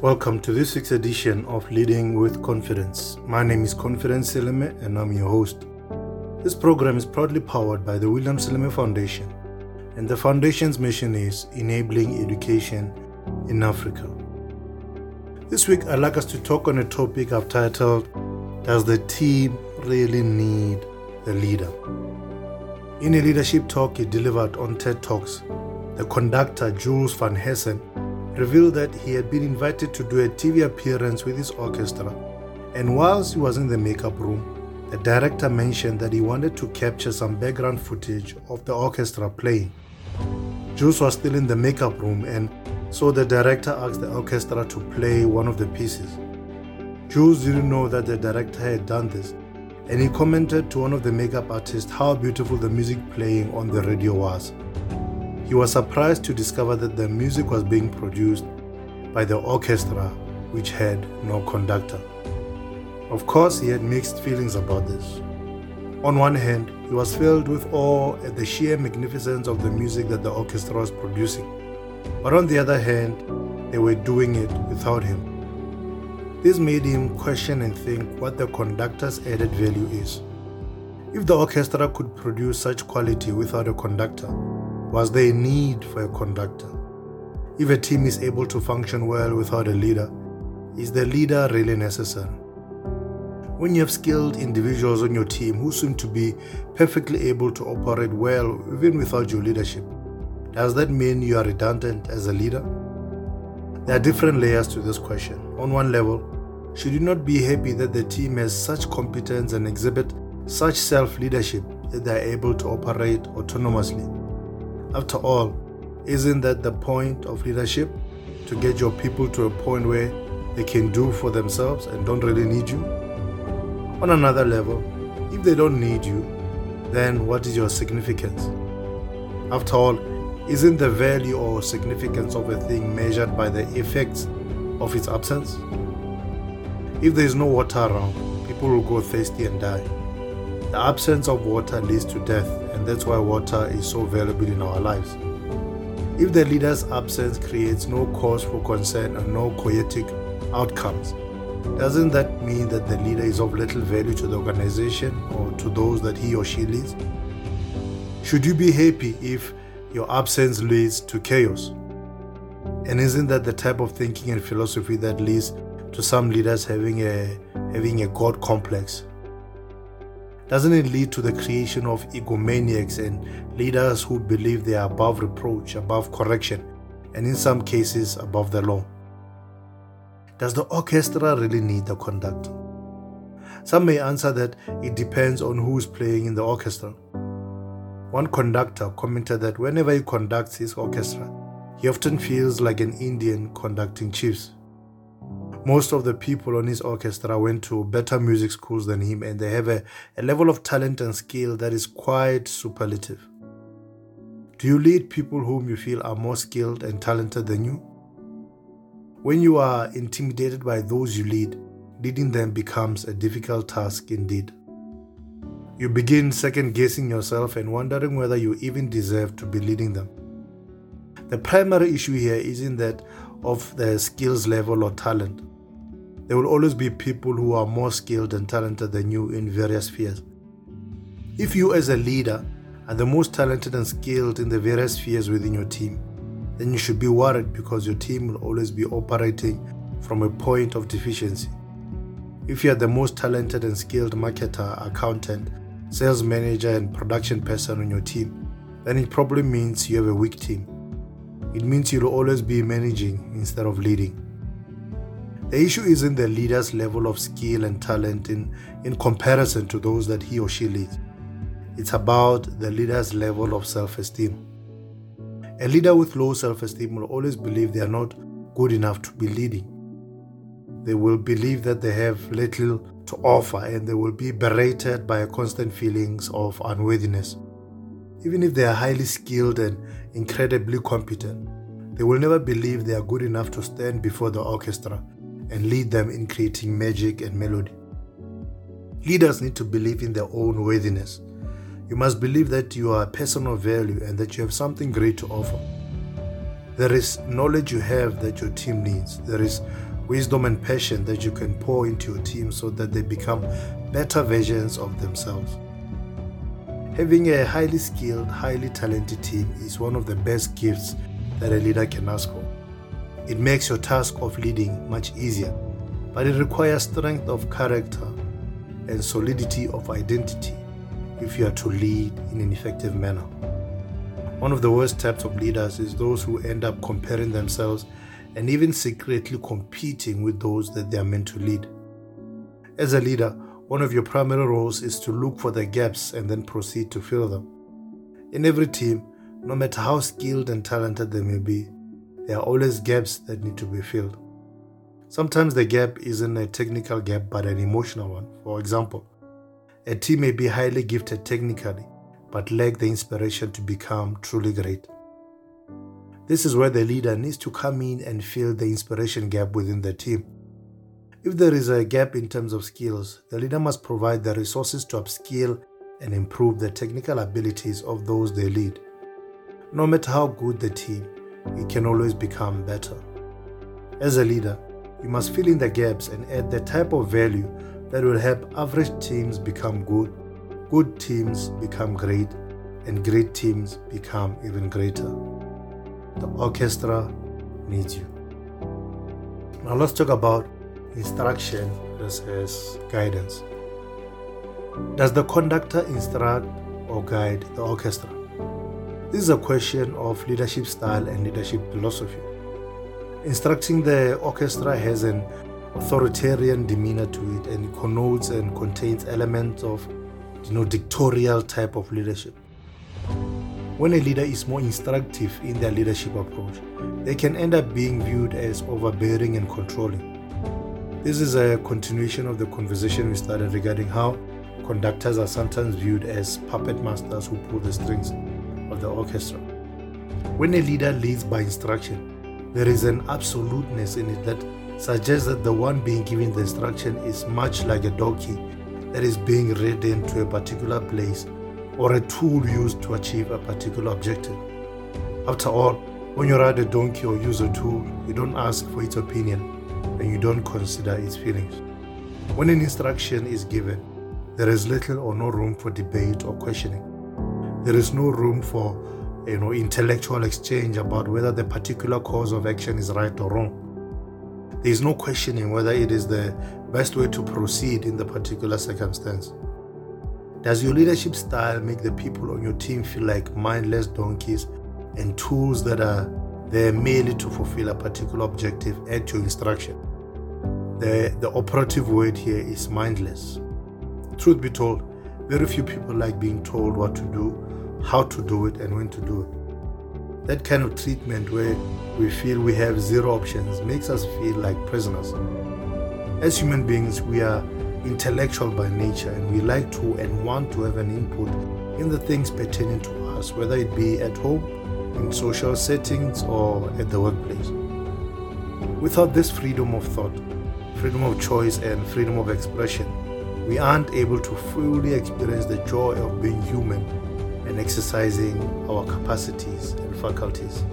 Welcome to this week's edition of Leading with Confidence. My name is Confidence Seleme and I'm your host. This program is proudly powered by the William Seleme Foundation, and the foundation's mission is enabling education in Africa. This week, I'd like us to talk on a topic I've titled Does the Team Really Need the Leader? In a leadership talk he delivered on TED Talks, the conductor Jules Van Hessen revealed that he had been invited to do a TV appearance with his orchestra. And whilst he was in the makeup room, the director mentioned that he wanted to capture some background footage of the orchestra playing. Jules was still in the makeup room, and so the director asked the orchestra to play one of the pieces. Jules didn't know that the director had done this, and he commented to one of the makeup artists how beautiful the music playing on the radio was. He was surprised to discover that the music was being produced by the orchestra, which had no conductor. Of course, he had mixed feelings about this. On one hand, he was filled with awe at the sheer magnificence of the music that the orchestra was producing. But on the other hand, they were doing it without him. This made him question and think what the conductor's added value is. If the orchestra could produce such quality without a conductor, was there a need for a conductor? If a team is able to function well without a leader, is the leader really necessary? When you have skilled individuals on your team who seem to be perfectly able to operate well even without your leadership, does that mean you are redundant as a leader? There are different layers to this question. On one level, should you not be happy that the team has such competence and exhibit such self leadership that they are able to operate autonomously? After all, isn't that the point of leadership? To get your people to a point where they can do for themselves and don't really need you? On another level, if they don't need you, then what is your significance? After all, isn't the value or significance of a thing measured by the effects of its absence? If there is no water around, people will go thirsty and die. The absence of water leads to death, and that's why water is so valuable in our lives. If the leader's absence creates no cause for concern and no poetic outcomes, doesn't that mean that the leader is of little value to the organization or to those that he or she leads? Should you be happy if your absence leads to chaos? And isn't that the type of thinking and philosophy that leads to some leaders having a having a god complex doesn't it lead to the creation of egomaniacs and leaders who believe they are above reproach, above correction, and in some cases above the law? Does the orchestra really need a conductor? Some may answer that it depends on who is playing in the orchestra. One conductor commented that whenever he conducts his orchestra, he often feels like an Indian conducting chiefs. Most of the people on his orchestra went to better music schools than him, and they have a, a level of talent and skill that is quite superlative. Do you lead people whom you feel are more skilled and talented than you? When you are intimidated by those you lead, leading them becomes a difficult task indeed. You begin second guessing yourself and wondering whether you even deserve to be leading them. The primary issue here isn't that of the skills level or talent. There will always be people who are more skilled and talented than you in various spheres. If you, as a leader, are the most talented and skilled in the various spheres within your team, then you should be worried because your team will always be operating from a point of deficiency. If you are the most talented and skilled marketer, accountant, sales manager, and production person on your team, then it probably means you have a weak team. It means you'll always be managing instead of leading. The issue isn't the leader's level of skill and talent in, in comparison to those that he or she leads. It's about the leader's level of self esteem. A leader with low self esteem will always believe they are not good enough to be leading. They will believe that they have little to offer and they will be berated by constant feelings of unworthiness. Even if they are highly skilled and incredibly competent, they will never believe they are good enough to stand before the orchestra and lead them in creating magic and melody. Leaders need to believe in their own worthiness. You must believe that you are a person of value and that you have something great to offer. There is knowledge you have that your team needs. There is wisdom and passion that you can pour into your team so that they become better versions of themselves. Having a highly skilled, highly talented team is one of the best gifts that a leader can ask for. It makes your task of leading much easier, but it requires strength of character and solidity of identity if you are to lead in an effective manner. One of the worst types of leaders is those who end up comparing themselves and even secretly competing with those that they are meant to lead. As a leader, one of your primary roles is to look for the gaps and then proceed to fill them. In every team, no matter how skilled and talented they may be, there are always gaps that need to be filled. Sometimes the gap isn't a technical gap but an emotional one. For example, a team may be highly gifted technically but lack the inspiration to become truly great. This is where the leader needs to come in and fill the inspiration gap within the team. If there is a gap in terms of skills, the leader must provide the resources to upskill and improve the technical abilities of those they lead. No matter how good the team, it can always become better. As a leader, you must fill in the gaps and add the type of value that will help average teams become good, good teams become great, and great teams become even greater. The orchestra needs you. Now let's talk about instruction versus guidance. Does the conductor instruct or guide the orchestra? This is a question of leadership style and leadership philosophy. Instructing the orchestra has an authoritarian demeanor to it and connotes and contains elements of you know dictatorial type of leadership. When a leader is more instructive in their leadership approach, they can end up being viewed as overbearing and controlling. This is a continuation of the conversation we started regarding how conductors are sometimes viewed as puppet masters who pull the strings of the orchestra. When a leader leads by instruction, there is an absoluteness in it that suggests that the one being given the instruction is much like a donkey that is being ridden to a particular place or a tool used to achieve a particular objective. After all, when you ride a donkey or use a tool, you don't ask for its opinion and you don't consider its feelings. When an instruction is given, there is little or no room for debate or questioning. There is no room for you know intellectual exchange about whether the particular course of action is right or wrong. There is no questioning whether it is the best way to proceed in the particular circumstance. Does your leadership style make the people on your team feel like mindless donkeys and tools that are there merely to fulfill a particular objective at your instruction? The, the operative word here is mindless. Truth be told, very few people like being told what to do, how to do it, and when to do it. That kind of treatment where we feel we have zero options makes us feel like prisoners. As human beings, we are intellectual by nature and we like to and want to have an input in the things pertaining to us, whether it be at home, in social settings, or at the workplace. Without this freedom of thought, freedom of choice, and freedom of expression, we aren't able to fully experience the joy of being human and exercising our capacities and faculties.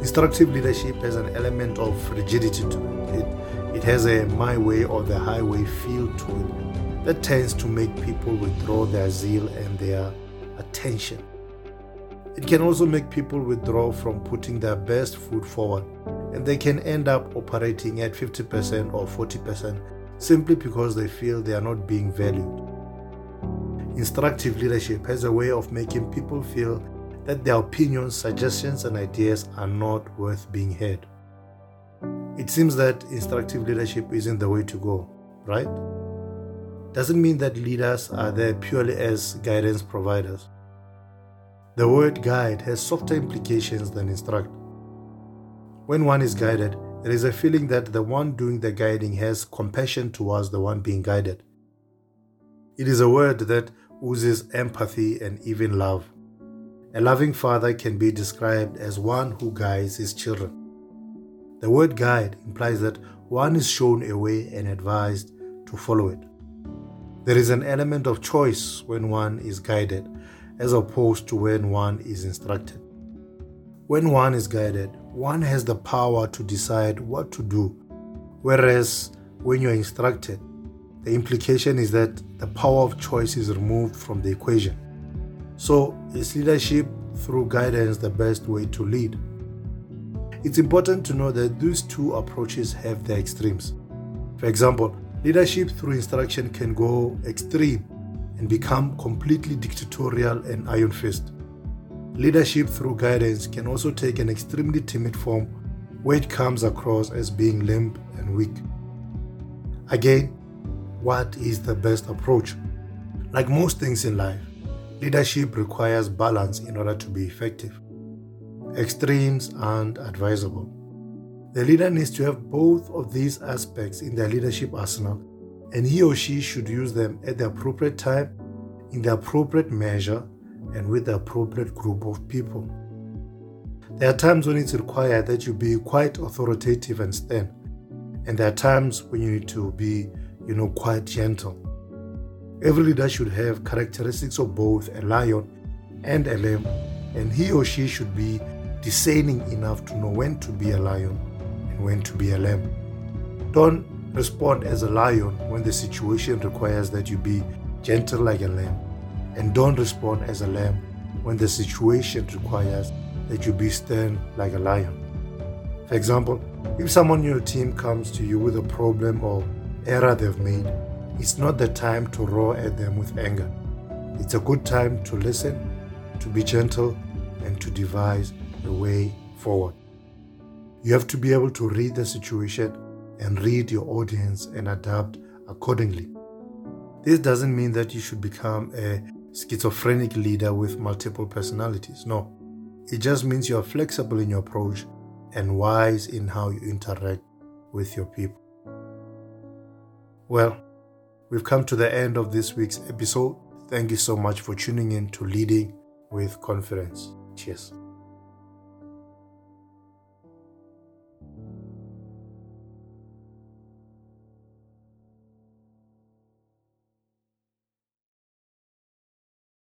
Instructive leadership has an element of rigidity to it. it. It has a my way or the highway feel to it that tends to make people withdraw their zeal and their attention. It can also make people withdraw from putting their best foot forward and they can end up operating at 50% or 40% simply because they feel they are not being valued. Instructive leadership has a way of making people feel that their opinions, suggestions, and ideas are not worth being heard. It seems that instructive leadership isn't the way to go, right? Doesn't mean that leaders are there purely as guidance providers. The word guide has softer implications than instruct. When one is guided, there is a feeling that the one doing the guiding has compassion towards the one being guided. It is a word that oozes empathy and even love. A loving father can be described as one who guides his children. The word guide implies that one is shown a way and advised to follow it. There is an element of choice when one is guided, as opposed to when one is instructed. When one is guided, one has the power to decide what to do Whereas when you're instructed, the implication is that the power of choice is removed from the equation. So, is leadership through guidance the best way to lead? It's important to know that these two approaches have their extremes. For example, leadership through instruction can go extreme and become completely dictatorial and iron fist. Leadership through guidance can also take an extremely timid form where it comes across as being limp and weak. Again, what is the best approach? Like most things in life, leadership requires balance in order to be effective. Extremes aren't advisable. The leader needs to have both of these aspects in their leadership arsenal, and he or she should use them at the appropriate time, in the appropriate measure, and with the appropriate group of people. There are times when it's required that you be quite authoritative and stern, and there are times when you need to be you know, quite gentle. Every leader should have characteristics of both a lion and a lamb, and he or she should be discerning enough to know when to be a lion and when to be a lamb. Don't respond as a lion when the situation requires that you be gentle like a lamb, and don't respond as a lamb when the situation requires that you be stern like a lion. For example, if someone in your team comes to you with a problem or error they've made, it's not the time to roar at them with anger. It's a good time to listen, to be gentle, and to devise a way forward. You have to be able to read the situation and read your audience and adapt accordingly. This doesn't mean that you should become a schizophrenic leader with multiple personalities. No. It just means you are flexible in your approach and wise in how you interact with your people. Well, we've come to the end of this week's episode. Thank you so much for tuning in to Leading with Confidence. Cheers.